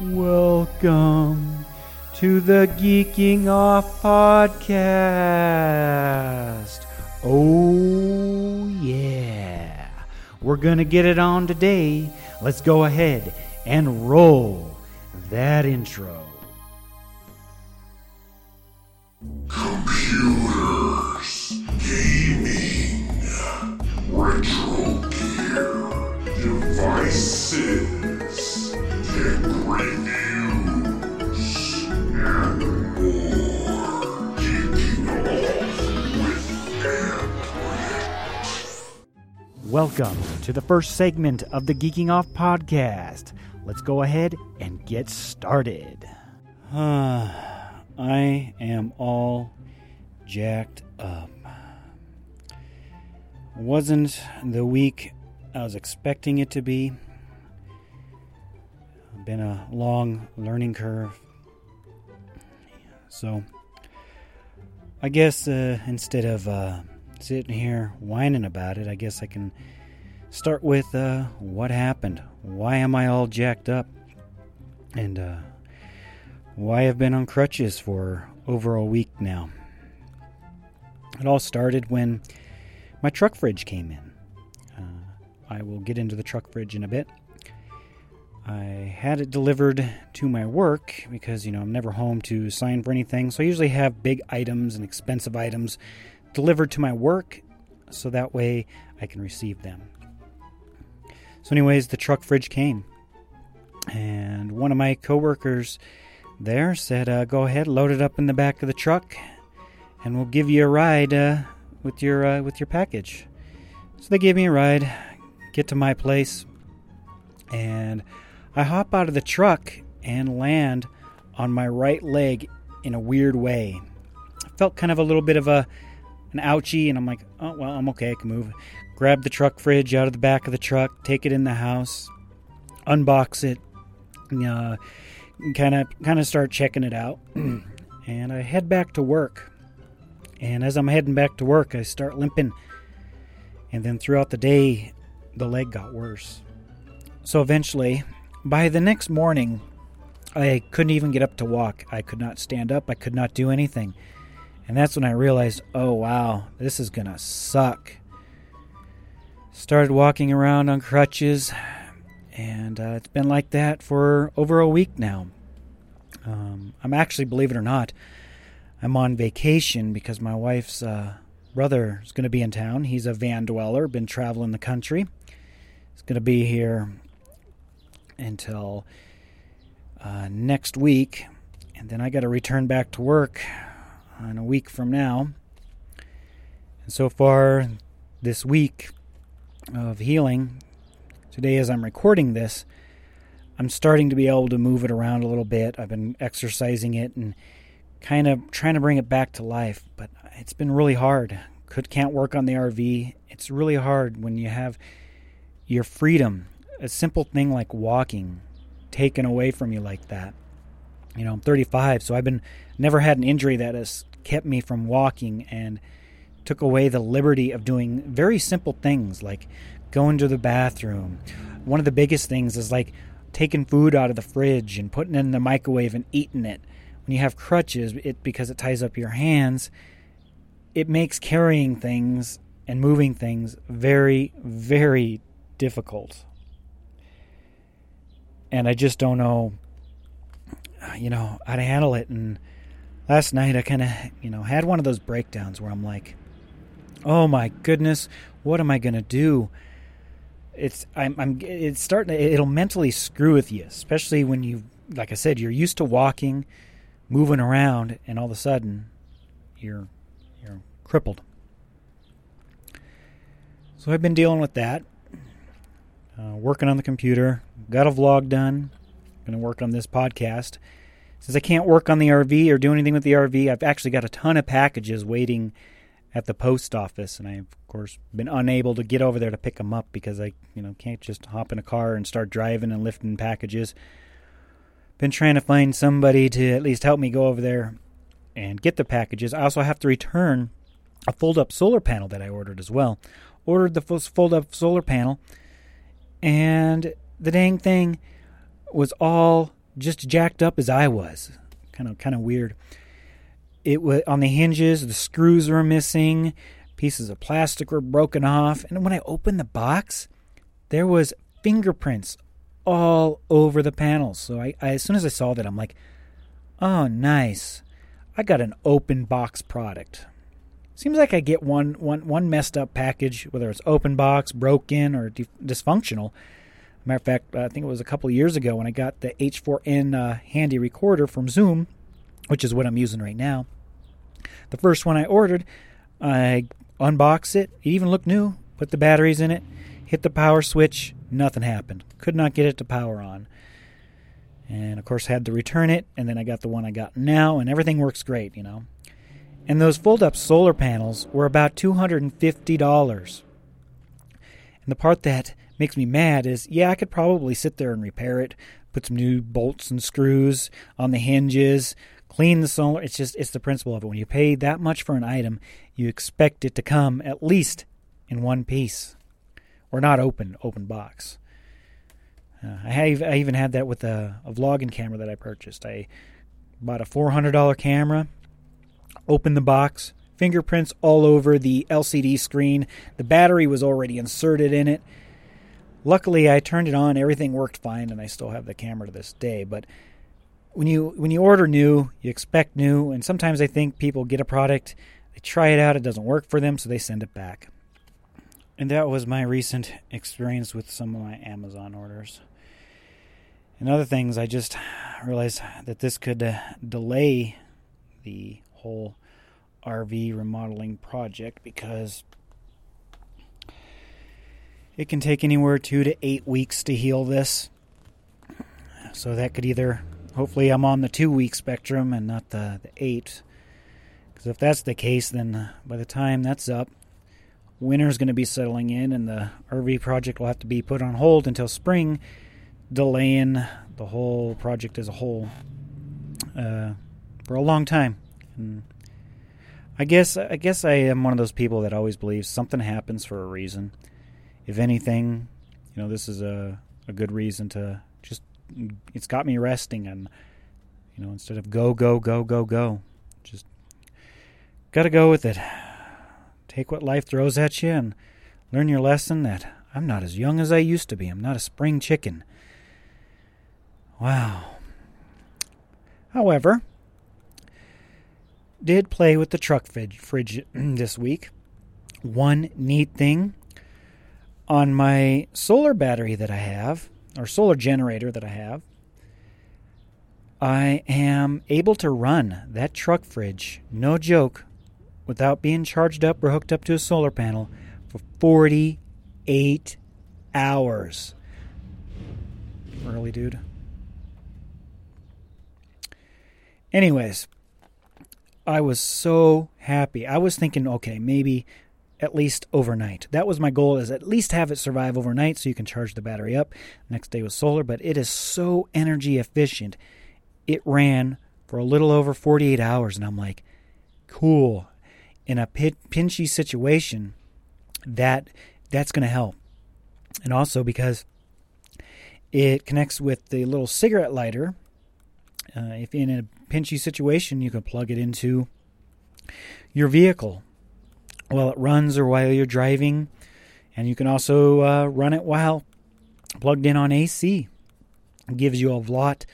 Welcome to the Geeking Off Podcast. Oh, yeah. We're going to get it on today. Let's go ahead and roll that intro. Computers, devices, tech reviews, and more. Geeking off with Android. Welcome to the first segment of the Geeking Off Podcast. Let's go ahead and get started. I am all jacked up. Wasn't the week I was expecting it to be. Been a long learning curve. So, I guess uh, instead of uh, sitting here whining about it, I guess I can start with uh, what happened. Why am I all jacked up? And uh, why I've been on crutches for over a week now. It all started when my truck fridge came in. I will get into the truck fridge in a bit. I had it delivered to my work because, you know, I'm never home to sign for anything. So I usually have big items and expensive items delivered to my work so that way I can receive them. So, anyways, the truck fridge came. And one of my coworkers there said, uh, "Go ahead, load it up in the back of the truck, and we'll give you a ride uh, with your uh, with your package." So they gave me a ride, get to my place, and I hop out of the truck and land on my right leg in a weird way. I felt kind of a little bit of a an ouchie, and I'm like, "Oh well, I'm okay. I can move." Grab the truck fridge out of the back of the truck, take it in the house, unbox it. Uh, kind of kind of start checking it out and i head back to work and as i'm heading back to work i start limping and then throughout the day the leg got worse so eventually by the next morning i couldn't even get up to walk i could not stand up i could not do anything and that's when i realized oh wow this is gonna suck started walking around on crutches and uh, it's been like that for over a week now. Um, I'm actually, believe it or not, I'm on vacation because my wife's uh, brother is going to be in town. He's a van dweller, been traveling the country. He's going to be here until uh, next week, and then I got to return back to work in a week from now. And so far, this week of healing today as I'm recording this, I'm starting to be able to move it around a little bit. I've been exercising it and kind of trying to bring it back to life, but it's been really hard. Could can't work on the RV. It's really hard when you have your freedom, a simple thing like walking, taken away from you like that. You know, I'm 35, so I've been never had an injury that has kept me from walking and took away the liberty of doing very simple things like going to the bathroom. One of the biggest things is like taking food out of the fridge and putting it in the microwave and eating it. When you have crutches, it because it ties up your hands, it makes carrying things and moving things very, very difficult. And I just don't know, you know, how to handle it. And last night I kind of, you know, had one of those breakdowns where I'm like, oh my goodness, what am I going to do? it's I'm, I'm it's starting to, it'll mentally screw with you especially when you like i said you're used to walking moving around and all of a sudden you're you're crippled so i've been dealing with that uh, working on the computer got a vlog done going to work on this podcast since i can't work on the rv or do anything with the rv i've actually got a ton of packages waiting at the post office, and I've of course been unable to get over there to pick them up because I, you know, can't just hop in a car and start driving and lifting packages. Been trying to find somebody to at least help me go over there and get the packages. I also have to return a fold-up solar panel that I ordered as well. Ordered the fold-up solar panel, and the dang thing was all just jacked up as I was. Kind of kind of weird. It was on the hinges, the screws were missing, pieces of plastic were broken off, and when I opened the box, there was fingerprints all over the panels. So I, I as soon as I saw that, I'm like, "Oh, nice! I got an open box product." Seems like I get one one one messed up package, whether it's open box, broken, or dysfunctional. Matter of fact, I think it was a couple years ago when I got the H4n uh, handy recorder from Zoom, which is what I'm using right now. The first one I ordered, I unboxed it. It even looked new. Put the batteries in it, hit the power switch. Nothing happened. Could not get it to power on. And of course, had to return it. And then I got the one I got now, and everything works great, you know. And those fold up solar panels were about $250. And the part that makes me mad is yeah, I could probably sit there and repair it, put some new bolts and screws on the hinges, clean the solar. It's just, it's the principle of it. When you pay that much for an item, you expect it to come at least in one piece or not open, open box. Uh, I, have, I even had that with a, a vlogging camera that I purchased. I bought a $400 camera, opened the box, fingerprints all over the LCD screen. The battery was already inserted in it. Luckily, I turned it on. Everything worked fine, and I still have the camera to this day. But when you when you order new, you expect new, and sometimes I think people get a product, they try it out, it doesn't work for them, so they send it back. And that was my recent experience with some of my Amazon orders. And other things, I just realized that this could uh, delay the whole RV remodeling project because it can take anywhere two to eight weeks to heal this. So that could either, hopefully, I'm on the two week spectrum and not the, the eight. Because if that's the case, then by the time that's up, winter's going to be settling in and the RV project will have to be put on hold until spring, delaying the whole project as a whole uh, for a long time. And I guess I guess I am one of those people that always believes something happens for a reason. If anything, you know, this is a a good reason to just it's got me resting and you know, instead of go go go go go, just got to go with it. Take what life throws at you and learn your lesson that I'm not as young as I used to be. I'm not a spring chicken. Wow. However, did play with the truck fridge, fridge this week. One neat thing on my solar battery that I have, or solar generator that I have, I am able to run that truck fridge, no joke, without being charged up or hooked up to a solar panel for 48 hours. Early, dude. Anyways, I was so happy. I was thinking, okay, maybe at least overnight. That was my goal is at least have it survive overnight so you can charge the battery up. Next day was solar, but it is so energy efficient. It ran for a little over 48 hours and I'm like, cool. In a pinchy situation, that that's going to help. And also because it connects with the little cigarette lighter. Uh, if in a pinchy situation, you can plug it into your vehicle while it runs or while you're driving. And you can also uh, run it while plugged in on AC. It gives you a lot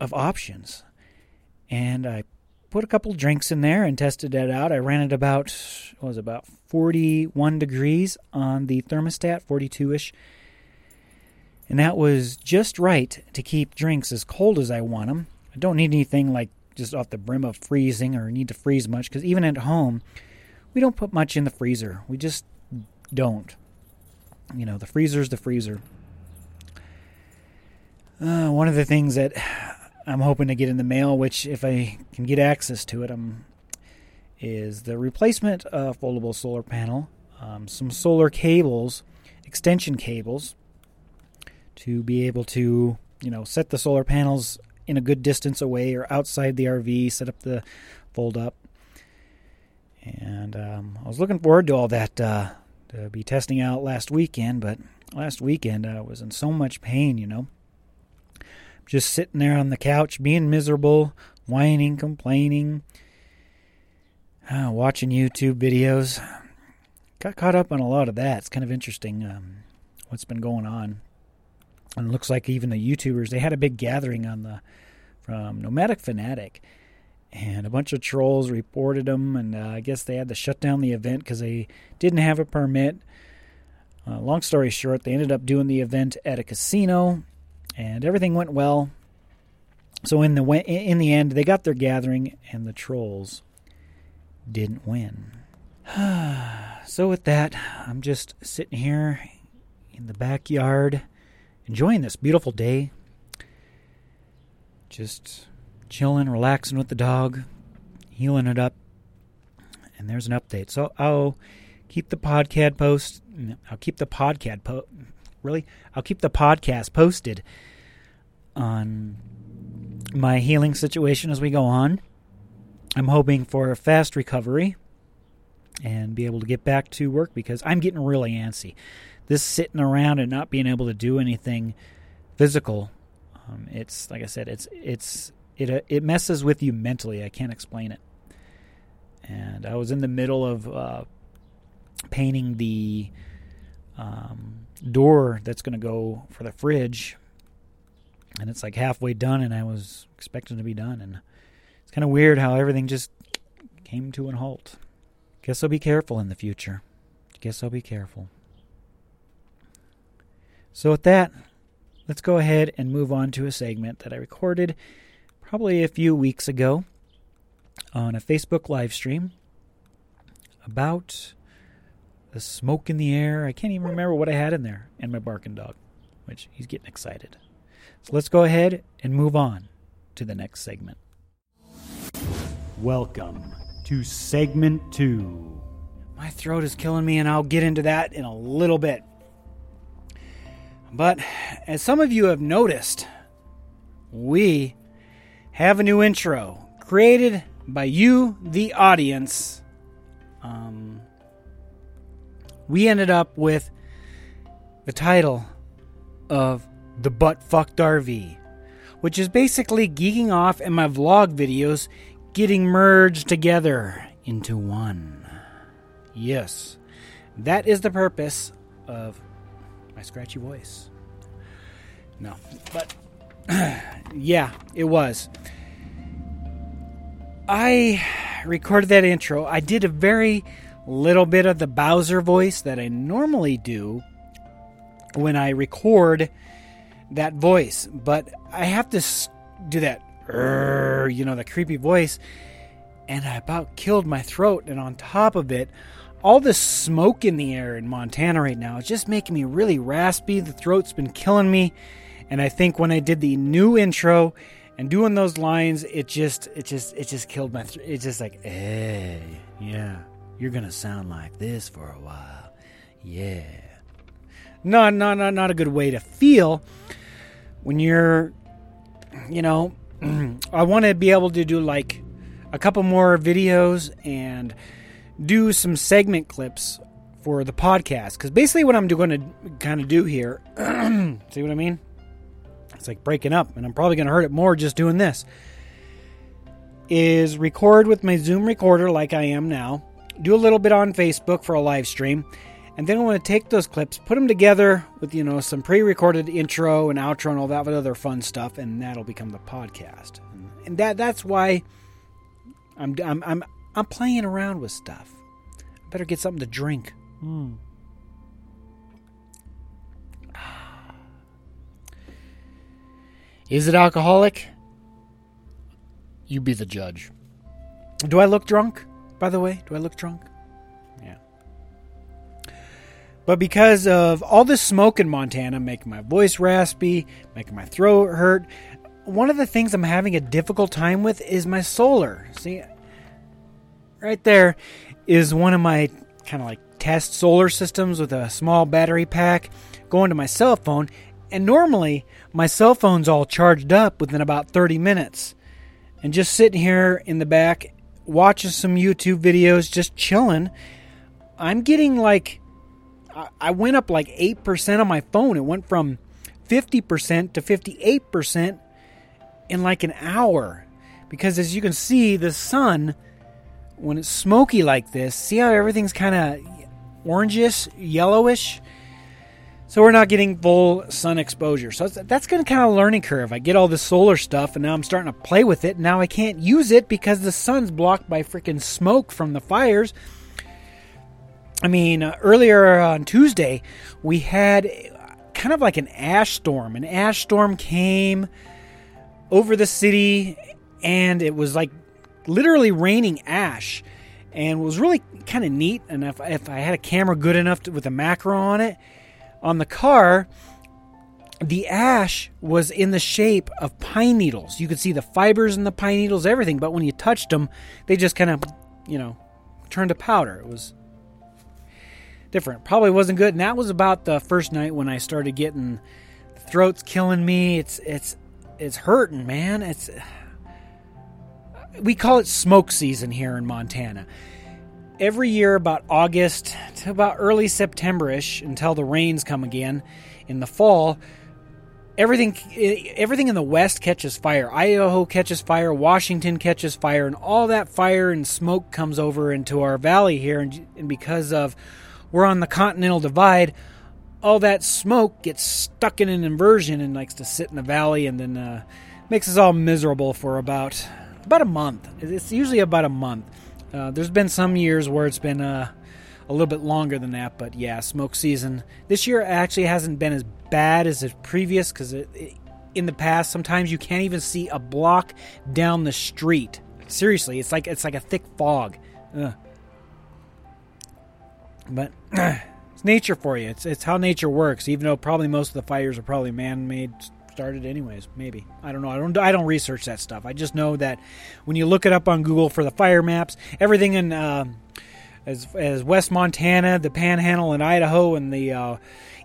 of options. And I put a couple drinks in there and tested it out. I ran it about was it, about 41 degrees on the thermostat, 42ish. And that was just right to keep drinks as cold as I want them. I don't need anything like just off the brim of freezing or need to freeze much because even at home, we don't put much in the freezer. We just don't. You know, the freezer's the freezer. Uh, one of the things that I'm hoping to get in the mail, which if I can get access to it, um, is the replacement uh, foldable solar panel, um, some solar cables, extension cables, to be able to, you know, set the solar panels in a good distance away or outside the RV, set up the fold up. And um, I was looking forward to all that uh, to be testing out last weekend, but last weekend I was in so much pain, you know. Just sitting there on the couch, being miserable, whining, complaining, uh, watching YouTube videos. Got caught up on a lot of that. It's kind of interesting um, what's been going on. And it looks like even the YouTubers, they had a big gathering on the from Nomadic Fanatic and a bunch of trolls reported them, and uh, I guess they had to shut down the event because they didn't have a permit. Uh, long story short, they ended up doing the event at a casino, and everything went well. So in the in the end, they got their gathering, and the trolls didn't win. so with that, I'm just sitting here in the backyard, enjoying this beautiful day. Just chilling, relaxing with the dog, healing it up. And there's an update. So I'll keep the podcast post. I'll keep the podcast po- really. I'll keep the podcast posted on my healing situation as we go on. I'm hoping for a fast recovery and be able to get back to work because I'm getting really antsy. This sitting around and not being able to do anything physical, um, it's like I said, it's it's it uh, it messes with you mentally. I can't explain it. And I was in the middle of uh, painting the um, door that's going to go for the fridge, and it's like halfway done, and I was expecting to be done, and it's kind of weird how everything just came to a halt. Guess I'll be careful in the future. Guess I'll be careful. So with that, let's go ahead and move on to a segment that I recorded probably a few weeks ago on a Facebook live stream about the smoke in the air. I can't even remember what I had in there, and my barking dog, which he's getting excited. So let's go ahead and move on to the next segment. Welcome to segment two. My throat is killing me, and I'll get into that in a little bit. But as some of you have noticed, we have a new intro created by you, the audience. Um, we ended up with the title of The Butt Fucked RV, which is basically geeking off and my vlog videos getting merged together into one. Yes, that is the purpose of my scratchy voice. No, but yeah, it was. I recorded that intro. I did a very little bit of the Bowser voice that I normally do when I record that voice, but I have to do that, you know, the creepy voice, and I about killed my throat. And on top of it, all the smoke in the air in Montana right now is just making me really raspy. The throat's been killing me. And I think when I did the new intro and doing those lines, it just, it just, it just killed my. Th- it's just like, hey, yeah, you're gonna sound like this for a while, yeah. Not, not, not, not a good way to feel when you're, you know. I want to be able to do like a couple more videos and do some segment clips for the podcast because basically what I'm going to kind of do here, see what I mean? It's like breaking up, and I'm probably going to hurt it more just doing this. Is record with my Zoom recorder like I am now, do a little bit on Facebook for a live stream, and then I want to take those clips, put them together with you know some pre-recorded intro and outro and all that other fun stuff, and that'll become the podcast. And that that's why I'm I'm I'm, I'm playing around with stuff. Better get something to drink. Hmm. Is it alcoholic? You be the judge. Do I look drunk, by the way? Do I look drunk? Yeah. But because of all this smoke in Montana making my voice raspy, making my throat hurt, one of the things I'm having a difficult time with is my solar. See, right there is one of my kind of like test solar systems with a small battery pack going to my cell phone. And normally, my cell phone's all charged up within about 30 minutes. And just sitting here in the back, watching some YouTube videos, just chilling, I'm getting like, I, went up like 8% on my phone. It went from 50% to 58% in like an hour. Because as you can see, the sun, when it's smoky like this, see how everything's kind of orangish, yellowish? So we're not getting full sun exposure. So that's, going to kind of learning curve. I get all this solar stuff, and now I'm starting to play with it. Now I can't use it because the sun's blocked by freaking smoke from the fires. I mean, uh, earlier on Tuesday, we had kind of like an ash storm. An ash storm came over the city, and it was like literally raining ash. And was really kind of neat. And if, if I had a camera good enough to, with a macro on it, on the car, the ash was in the shape of pine needles. You could see the fibers in the pine needles, everything, but when you touched them, they just kind of, you know, turned to powder. It was different. Probably wasn't good. And that was about the first night when I started getting throat's killing me. It's it's it's hurting, man. It's we call it smoke season here in Montana every year about August to about early Septemberish until the rains come again in the fall. Everything, everything in the west catches fire. Idaho catches fire. Washington catches fire, and all that fire and smoke comes over into our valley here. And, and because of we're on the Continental Divide, all that smoke gets stuck in an inversion and likes to sit in the valley, and then uh, makes us all miserable for about about a month. It's usually about a month. Uh, there's been some years where it's been uh, a little bit longer than that, but yeah, smoke season this year actually hasn't been as bad as the previous because in the past sometimes you can't even see a block down the street. Seriously, it's like it's like a thick fog. Ugh. But it's nature for you. It's it's how nature works. Even though probably most of the fires are probably man-made started anyways maybe. I don't know. I don't i don't research that stuff. I just know that when you look it up on google for the fire maps everything in uh, as as west montana the panhandle in idaho and the uh,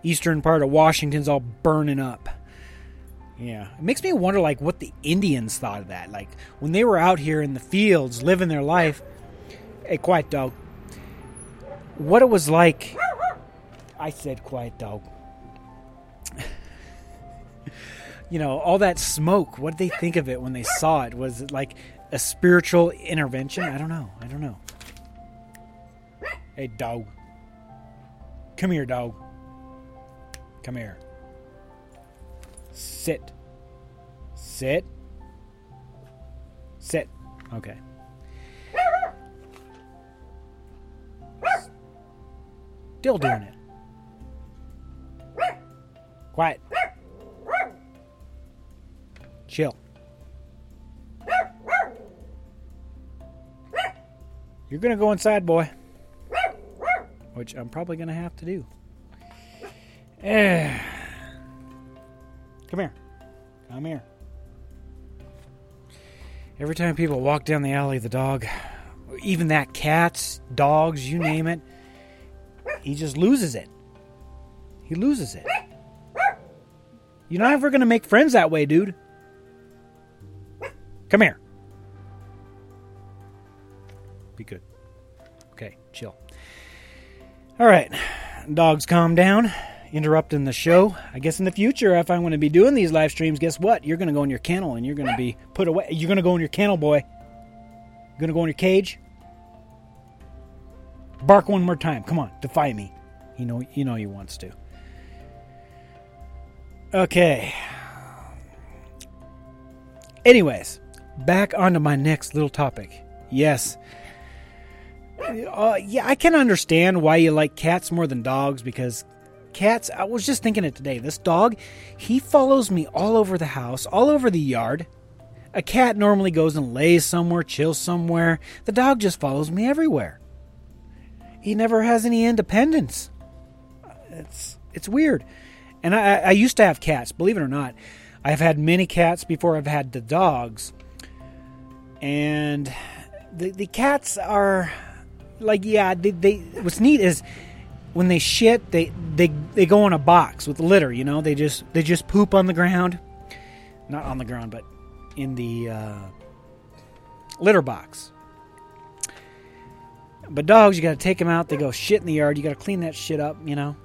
eastern part of washington's all burning up. Yeah. It makes me wonder like what the indians thought of that. Like when they were out here in the fields living their life hey quiet dog. What it was like i said quiet dog you know, all that smoke. What did they think of it when they saw it? Was it like a spiritual intervention? I don't know. I don't know. Hey, dog. Come here, dog. Come here. Sit. Sit. Sit. Okay. Still doing it. Quiet. Chill. You're going to go inside, boy. Which I'm probably going to have to do. Eh. Come here. Come here. Every time people walk down the alley, the dog, even that cats, dogs, you name it, he just loses it. He loses it. You're not ever going to make friends that way, dude. Come here. Be good. Okay, chill. All right. Dogs calm down. Interrupting the show. I guess in the future, if I'm going to be doing these live streams, guess what? You're going to go in your kennel and you're going to be put away. You're going to go in your kennel, boy. You're going to go in your cage. Bark one more time. Come on, defy me. You know, you know he wants to. Okay. Anyways, back onto my next little topic. Yes. Uh, yeah, I can understand why you like cats more than dogs because cats, I was just thinking it today. This dog, he follows me all over the house, all over the yard. A cat normally goes and lays somewhere, chills somewhere. The dog just follows me everywhere. He never has any independence. It's it's weird. And I, I used to have cats, believe it or not. I've had many cats before I've had the dogs and the the cats are like yeah they, they what's neat is when they shit they they they go in a box with litter you know they just they just poop on the ground not on the ground but in the uh, litter box but dogs you got to take them out they go shit in the yard you got to clean that shit up you know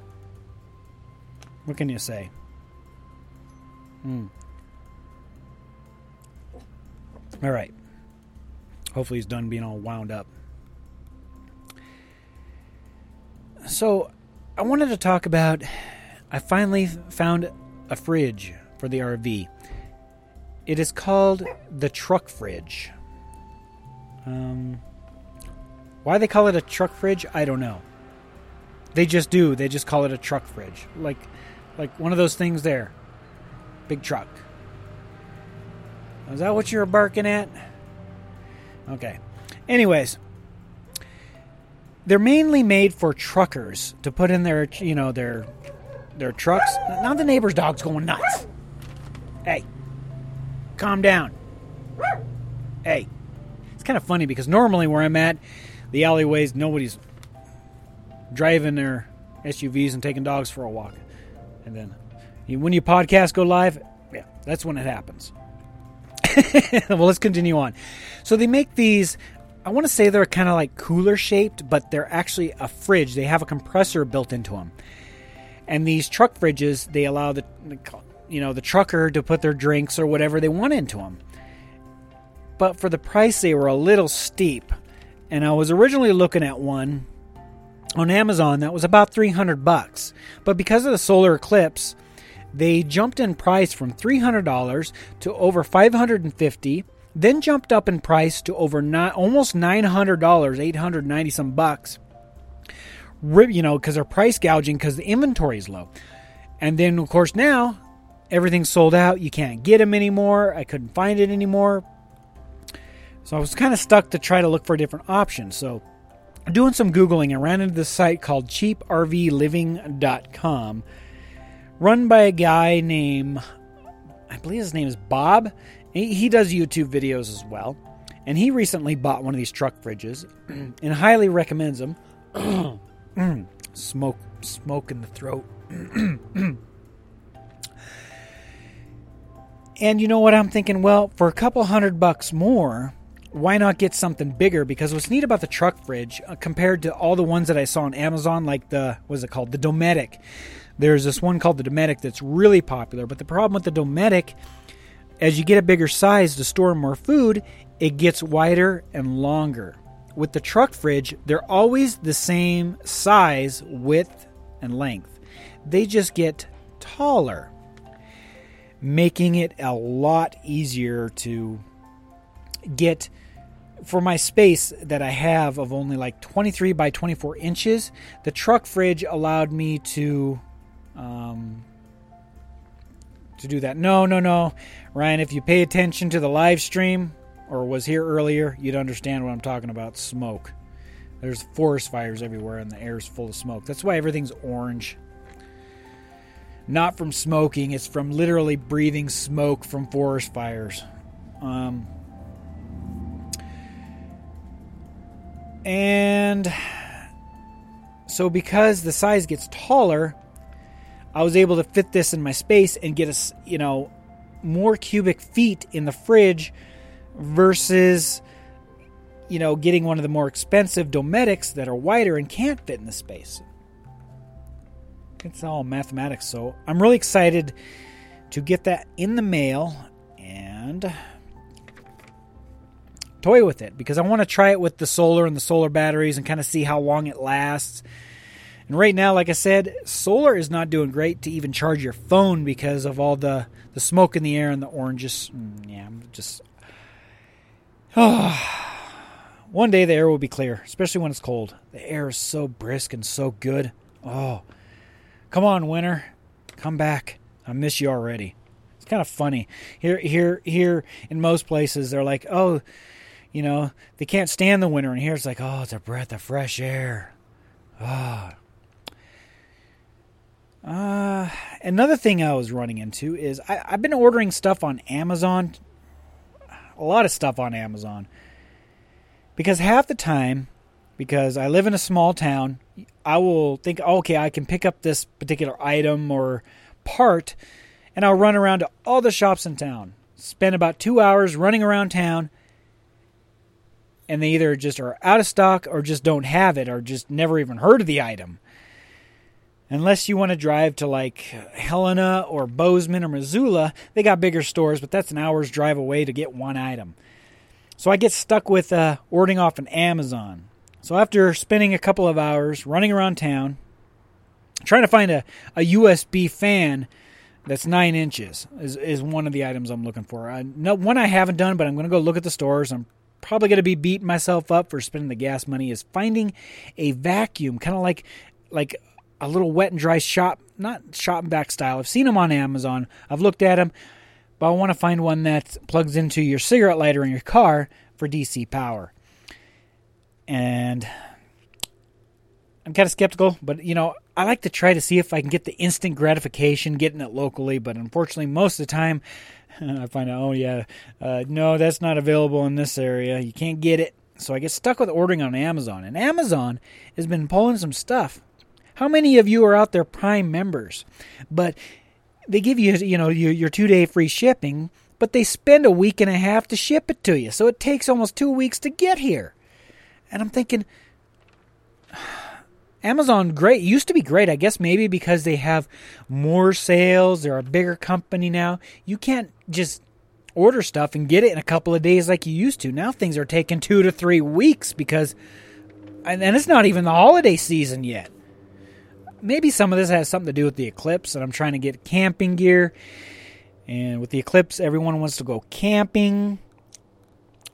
What can you say? Hmm. All right. Hopefully he's done being all wound up. So, I wanted to talk about. I finally found a fridge for the RV. It is called the truck fridge. Um, why they call it a truck fridge, I don't know. They just do. They just call it a truck fridge, like, like one of those things there. Big truck. Is that what you were barking at? Okay. Anyways, they're mainly made for truckers to put in their, you know, their their trucks. Now the neighbor's dog's going nuts. Hey, calm down. Hey, it's kind of funny because normally where I'm at, the alleyways, nobody's driving their SUVs and taking dogs for a walk. And then when you podcast go live, yeah, that's when it happens. well, let's continue on. So they make these. I want to say they're kind of like cooler shaped, but they're actually a fridge. They have a compressor built into them. And these truck fridges, they allow the you know the trucker to put their drinks or whatever they want into them. But for the price, they were a little steep. And I was originally looking at one on Amazon that was about 300 bucks. But because of the solar eclipse, they jumped in price from $300 to over $550, then jumped up in price to over not, almost $900 890 some bucks. You know because they're price gouging because the inventory is low. And then of course now everything's sold out. You can't get them anymore. I couldn't find it anymore. So i was kind of stuck to try to look for a different options so doing some googling I ran into this site called cheaprvliving.com run by a guy named, I believe his name is Bob. He, does YouTube videos as well. And he recently bought one of these truck fridges and highly recommends them. smoke, smoke in the throat. and you know what I'm thinking? Well, for a couple hundred bucks more, why not get something bigger? Because what's neat about the truck fridge uh, compared to all the ones that I saw on Amazon, like the what's it called, the Dometic, there's this one called the Dometic that's really popular, but the problem with the Dometic, as you get a bigger size to store more food, it gets wider and longer. With the truck fridge, they're always the same size, width, and length. They just get taller, making it a lot easier to get for my space that I have of only like 23 by 24 inches, the truck fridge allowed me to um, to do that. No, no, no. Ryan, if you pay attention to the live stream or was here earlier, you'd understand what I'm talking about smoke. There's forest fires everywhere and the air's full of smoke. That's why everything's orange. Not from smoking, it's from literally breathing smoke from forest fires. Um, and so, because the size gets taller, I was able to fit this in my space and get a, you know, more cubic feet in the fridge versus you know, getting one of the more expensive Dometics that are wider and can't fit in the space. It's all mathematics, so I'm really excited to get that in the mail and toy with it because I want to try it with the solar and the solar batteries and kind of see how long it lasts and right now, like I said, solar is not doing great to even charge your phone because of all the, the smoke in the air and the oranges. Mm, yeah, I'm just. Oh. One day the air will be clear, especially when it's cold. The air is so brisk and so good. Oh, come on, winter, come back. I miss you already. It's kind of funny here, here, here. In most places, they're like, oh, you know, they can't stand the winter, and here it's like, oh, it's a breath of fresh air. Ah, oh, uh, another thing I was running into is I, I've been ordering stuff on Amazon, a lot of stuff on Amazon, because half the time, because I live in a small town, I will think, okay, I can pick up this particular item or part, and I'll run around to all the shops in town, spend about two hours running around town, and they either just are out of stock or just don't have it or just never even heard of the item. Unless you want to drive to like Helena or Bozeman or Missoula, they got bigger stores, but that's an hour's drive away to get one item. So I get stuck with uh, ordering off an Amazon. So after spending a couple of hours running around town, trying to find a, a USB fan that's nine inches is, is one of the items I'm looking for. I, no, one I haven't done, but I'm going to go look at the stores. I'm probably going to be beating myself up for spending the gas money. Is finding a vacuum, kind of like like a little wet and dry shop, not shop and back style. I've seen them on Amazon. I've looked at them, but I want to find one that plugs into your cigarette lighter in your car for DC power. And I'm kind of skeptical, but you know, I like to try to see if I can get the instant gratification getting it locally, but unfortunately, most of the time, I find out, oh yeah, uh, no, that's not available in this area. You can't get it. So I get stuck with ordering on Amazon. And Amazon has been pulling some stuff. How many of you are out there Prime members? But they give you, you know, your, your two day free shipping, but they spend a week and a half to ship it to you. So it takes almost two weeks to get here. And I'm thinking, Amazon great used to be great. I guess maybe because they have more sales, they're a bigger company now. You can't just order stuff and get it in a couple of days like you used to. Now things are taking 2 to 3 weeks because and, and it's not even the holiday season yet. Maybe some of this has something to do with the eclipse and I'm trying to get camping gear. And with the eclipse everyone wants to go camping.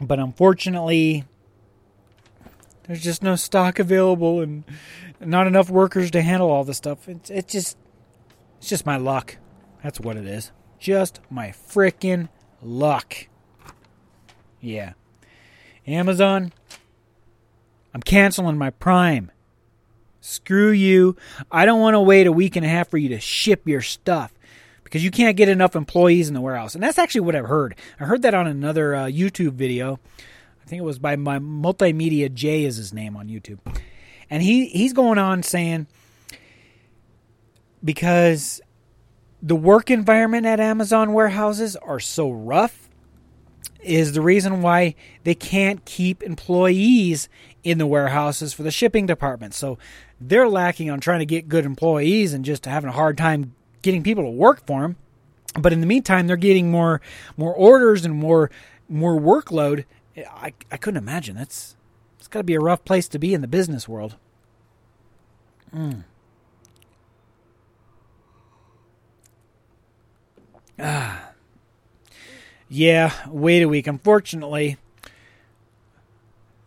But unfortunately, there's just no stock available and not enough workers to handle all this stuff. It's it's just it's just my luck. That's what it is. Just my freaking luck. Yeah. Amazon, I'm canceling my Prime. Screw you. I don't want to wait a week and a half for you to ship your stuff because you can't get enough employees in the warehouse. And that's actually what I've heard. I heard that on another uh, YouTube video. I think it was by my Multimedia J is his name on YouTube. And he he's going on saying because the work environment at Amazon warehouses are so rough is the reason why they can't keep employees in the warehouses for the shipping department. So they're lacking on trying to get good employees and just having a hard time getting people to work for them. But in the meantime, they're getting more more orders and more more workload. I I couldn't imagine. That's it's got to be a rough place to be in the business world. Mm. Ah. Yeah, wait a week. Unfortunately,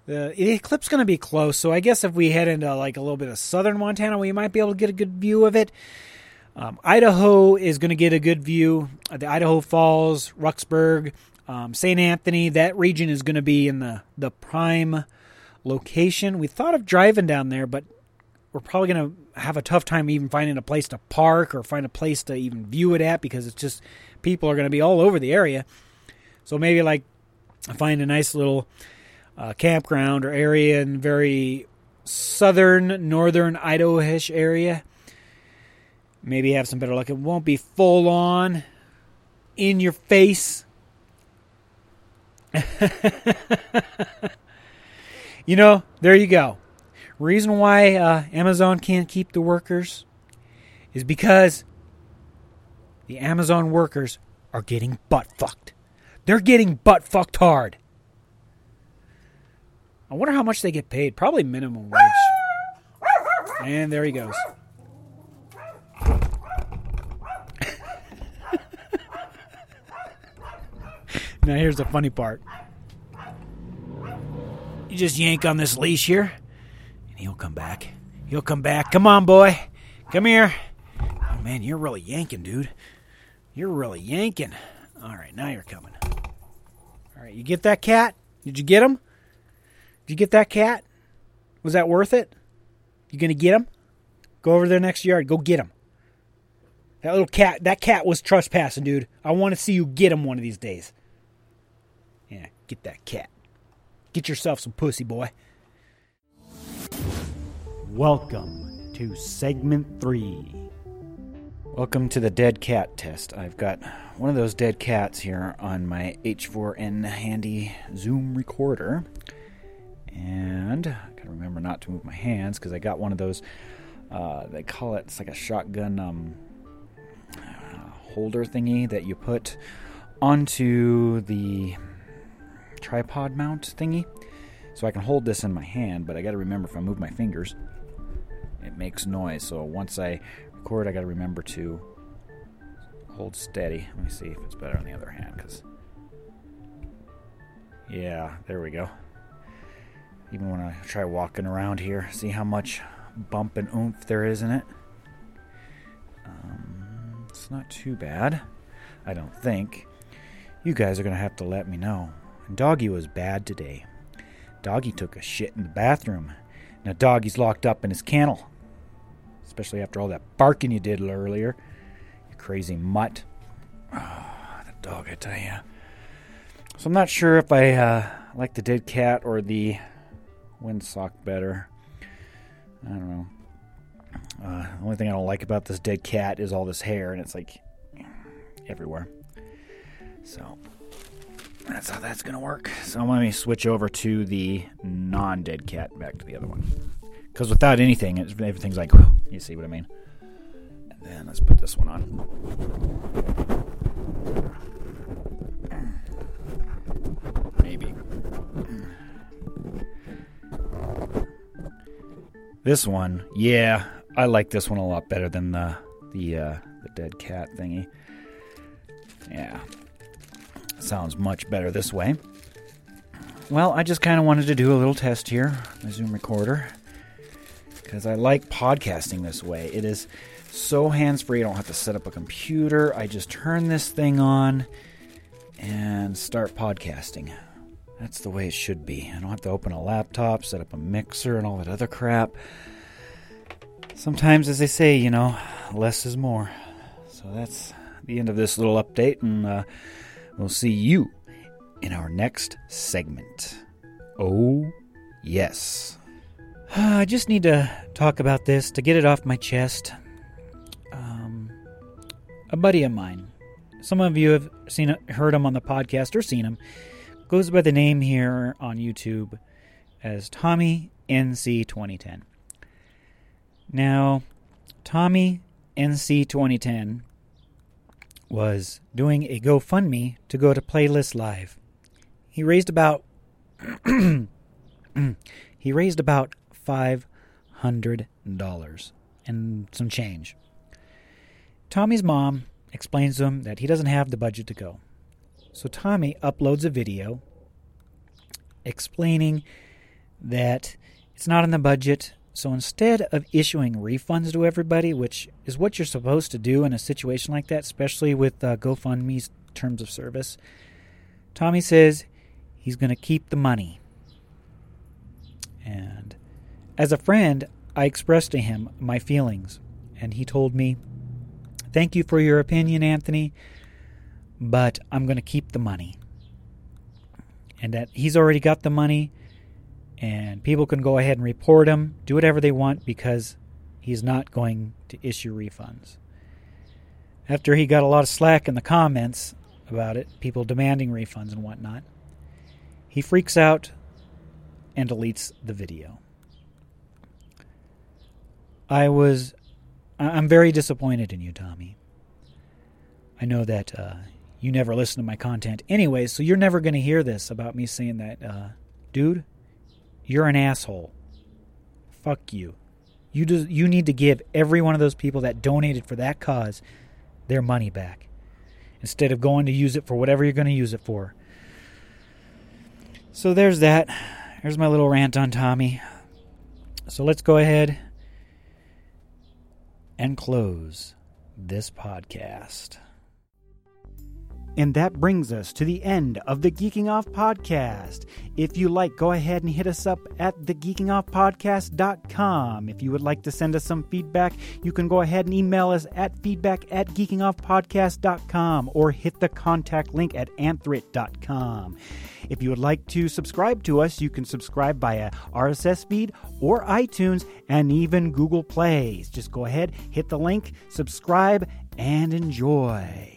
the eclipse is going to be close, so I guess if we head into like a little bit of southern Montana, we might be able to get a good view of it. Um, Idaho is going to get a good view. The Idaho Falls, Rexburg, um, St. Anthony, that region is going to be in the, the prime location. We thought of driving down there, but we're probably going to have a tough time even finding a place to park or find a place to even view it at because it's just people are going to be all over the area. So maybe like find a nice little uh, campground or area in very southern, northern Idaho-ish area. Maybe have some better luck. It won't be full on in your face. you know, there you go. Reason why uh, Amazon can't keep the workers is because the Amazon workers are getting butt fucked. They're getting butt fucked hard. I wonder how much they get paid. Probably minimum wage. And there he goes. now here's the funny part. You just yank on this leash here, and he'll come back. He'll come back. Come on, boy. Come here. Oh, man, you're really yanking, dude. You're really yanking. All right, now you're coming. All right, you get that cat? Did you get him? Did you get that cat? Was that worth it? You gonna get him? Go over there next yard. Go get him. That little cat. That cat was trespassing, dude. I want to see you get him one of these days. Yeah, get that cat. Get yourself some pussy, boy. Welcome to segment three. Welcome to the dead cat test. I've got one of those dead cats here on my H4n handy Zoom recorder. And I gotta remember not to move my hands because I got one of those Uh, they call it it's like a shotgun um, holder thingy that you put onto the tripod mount thingy. So I can hold this in my hand, but I got to remember if I move my fingers, it makes noise. So once I record, I got to remember to hold steady. Let me see if it's better on the other hand, because yeah, there we go. Even when I try walking around here, see how much bump and oomph there is in it. Um, it's not too bad, I don't think. You guys are gonna have to let me know. And Doggy was bad today. Doggy took a shit in the bathroom. Now Doggy's locked up in his kennel. Especially after all that barking you did earlier. You crazy mutt. Oh, the dog, I tell you. So I'm not sure if I uh, like the dead cat or the windsock better. I don't know. Uh, the only thing I don't like about this dead cat is all this hair, and it's like everywhere. So that's how that's gonna work. So let me switch over to the non-dead cat, back to the other one. Because without anything, everything's like, you see what I mean? And then let's put this one on. This one, yeah, I like this one a lot better than the the uh, the dead cat thingy. Yeah, sounds much better this way. Well, I just kind of wanted to do a little test here, my Zoom recorder, because I like podcasting this way. It is so hands free. I don't have to set up a computer. I just turn this thing on and start podcasting. That's the way it should be. I don't have to open a laptop, set up a mixer, and all that other crap. Sometimes, as they say, you know, less is more. So that's the end of this little update, and uh, we'll see you in our next segment. Oh, yes. I just need to talk about this to get it off my chest. Um, a buddy of mine, some of you have seen, heard him on the podcast or seen him goes by the name here on YouTube as Tommy NC 2010. Now, Tommy NC 2010 was doing a GoFundMe to go to Playlist Live. He raised about he raised about five hundred dollars and some change. Tommy's mom explains to him that he doesn't have the budget to go. So Tommy uploads a video explaining that it's not in the budget. So instead of issuing refunds to everybody, which is what you're supposed to do in a situation like that, especially with uh, GoFundMe's terms of service, Tommy says he's going to keep the money. And as a friend, I expressed to him my feelings, and he told me, Thank you for your opinion, Anthony but I'm going to keep the money. And that he's already got the money, and people can go ahead and report him, do whatever they want because he's not going to issue refunds. After he got a lot of slack in the comments about it, people demanding refunds and whatnot, he freaks out and deletes the video. I was. I'm very disappointed in you, Tommy. I know that uh, you never listen to my content anyway, so you're never going to hear this about me saying that, uh, dude, you're an asshole. Fuck you. You do, you need to give every one of those people that donated for that cause their money back instead of going to use it for whatever you're going to use it for. So there's that. There's my little rant on Tommy. So let's go ahead and close this podcast. And that brings us to the end of the Geeking Off Podcast. If you like, go ahead and hit us up at thegeekingoffpodcast.com. If you would like to send us some feedback, you can go ahead and email us at feedback at geekingoffpodcast.com or hit the contact link at anthrit.com. If you would like to subscribe to us, you can subscribe via RSS feed or iTunes and even Google Plays. Just go ahead, hit the link, subscribe, and enjoy.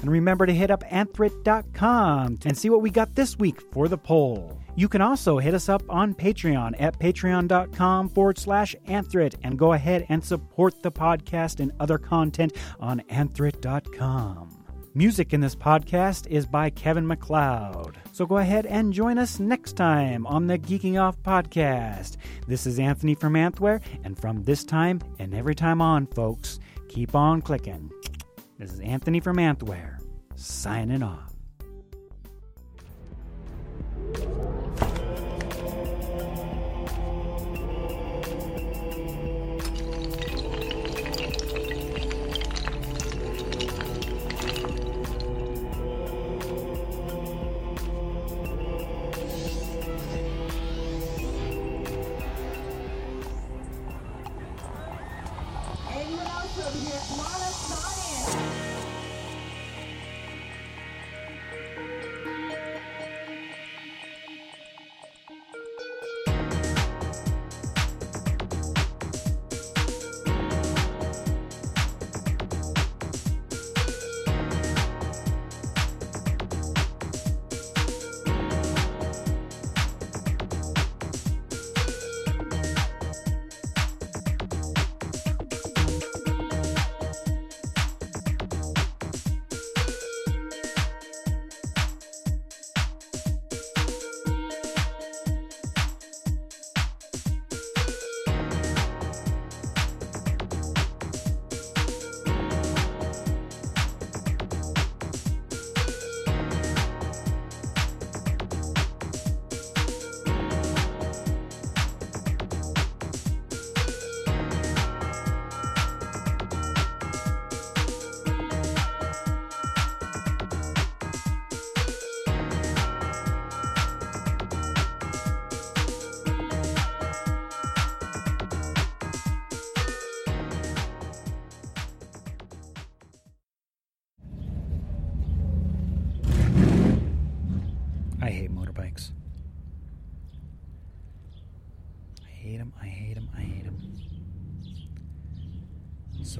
And remember to hit up anthrit.com and see what we got this week for the poll. You can also hit us up on Patreon at patreon.com forward slash anthrit and go ahead and support the podcast and other content on anthrit.com. Music in this podcast is by Kevin MacLeod. So go ahead and join us next time on the Geeking Off podcast. This is Anthony from Anthware, and from this time and every time on, folks, keep on clicking. This is Anthony from Anthware, signing off.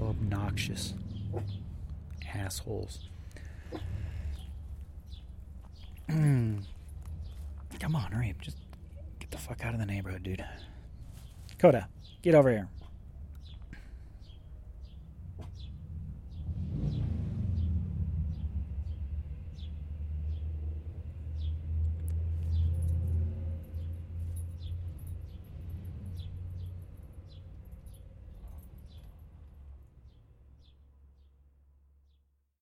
So obnoxious. Assholes. Come on, hurry. Just get the fuck out of the neighborhood, dude. Coda, get over here.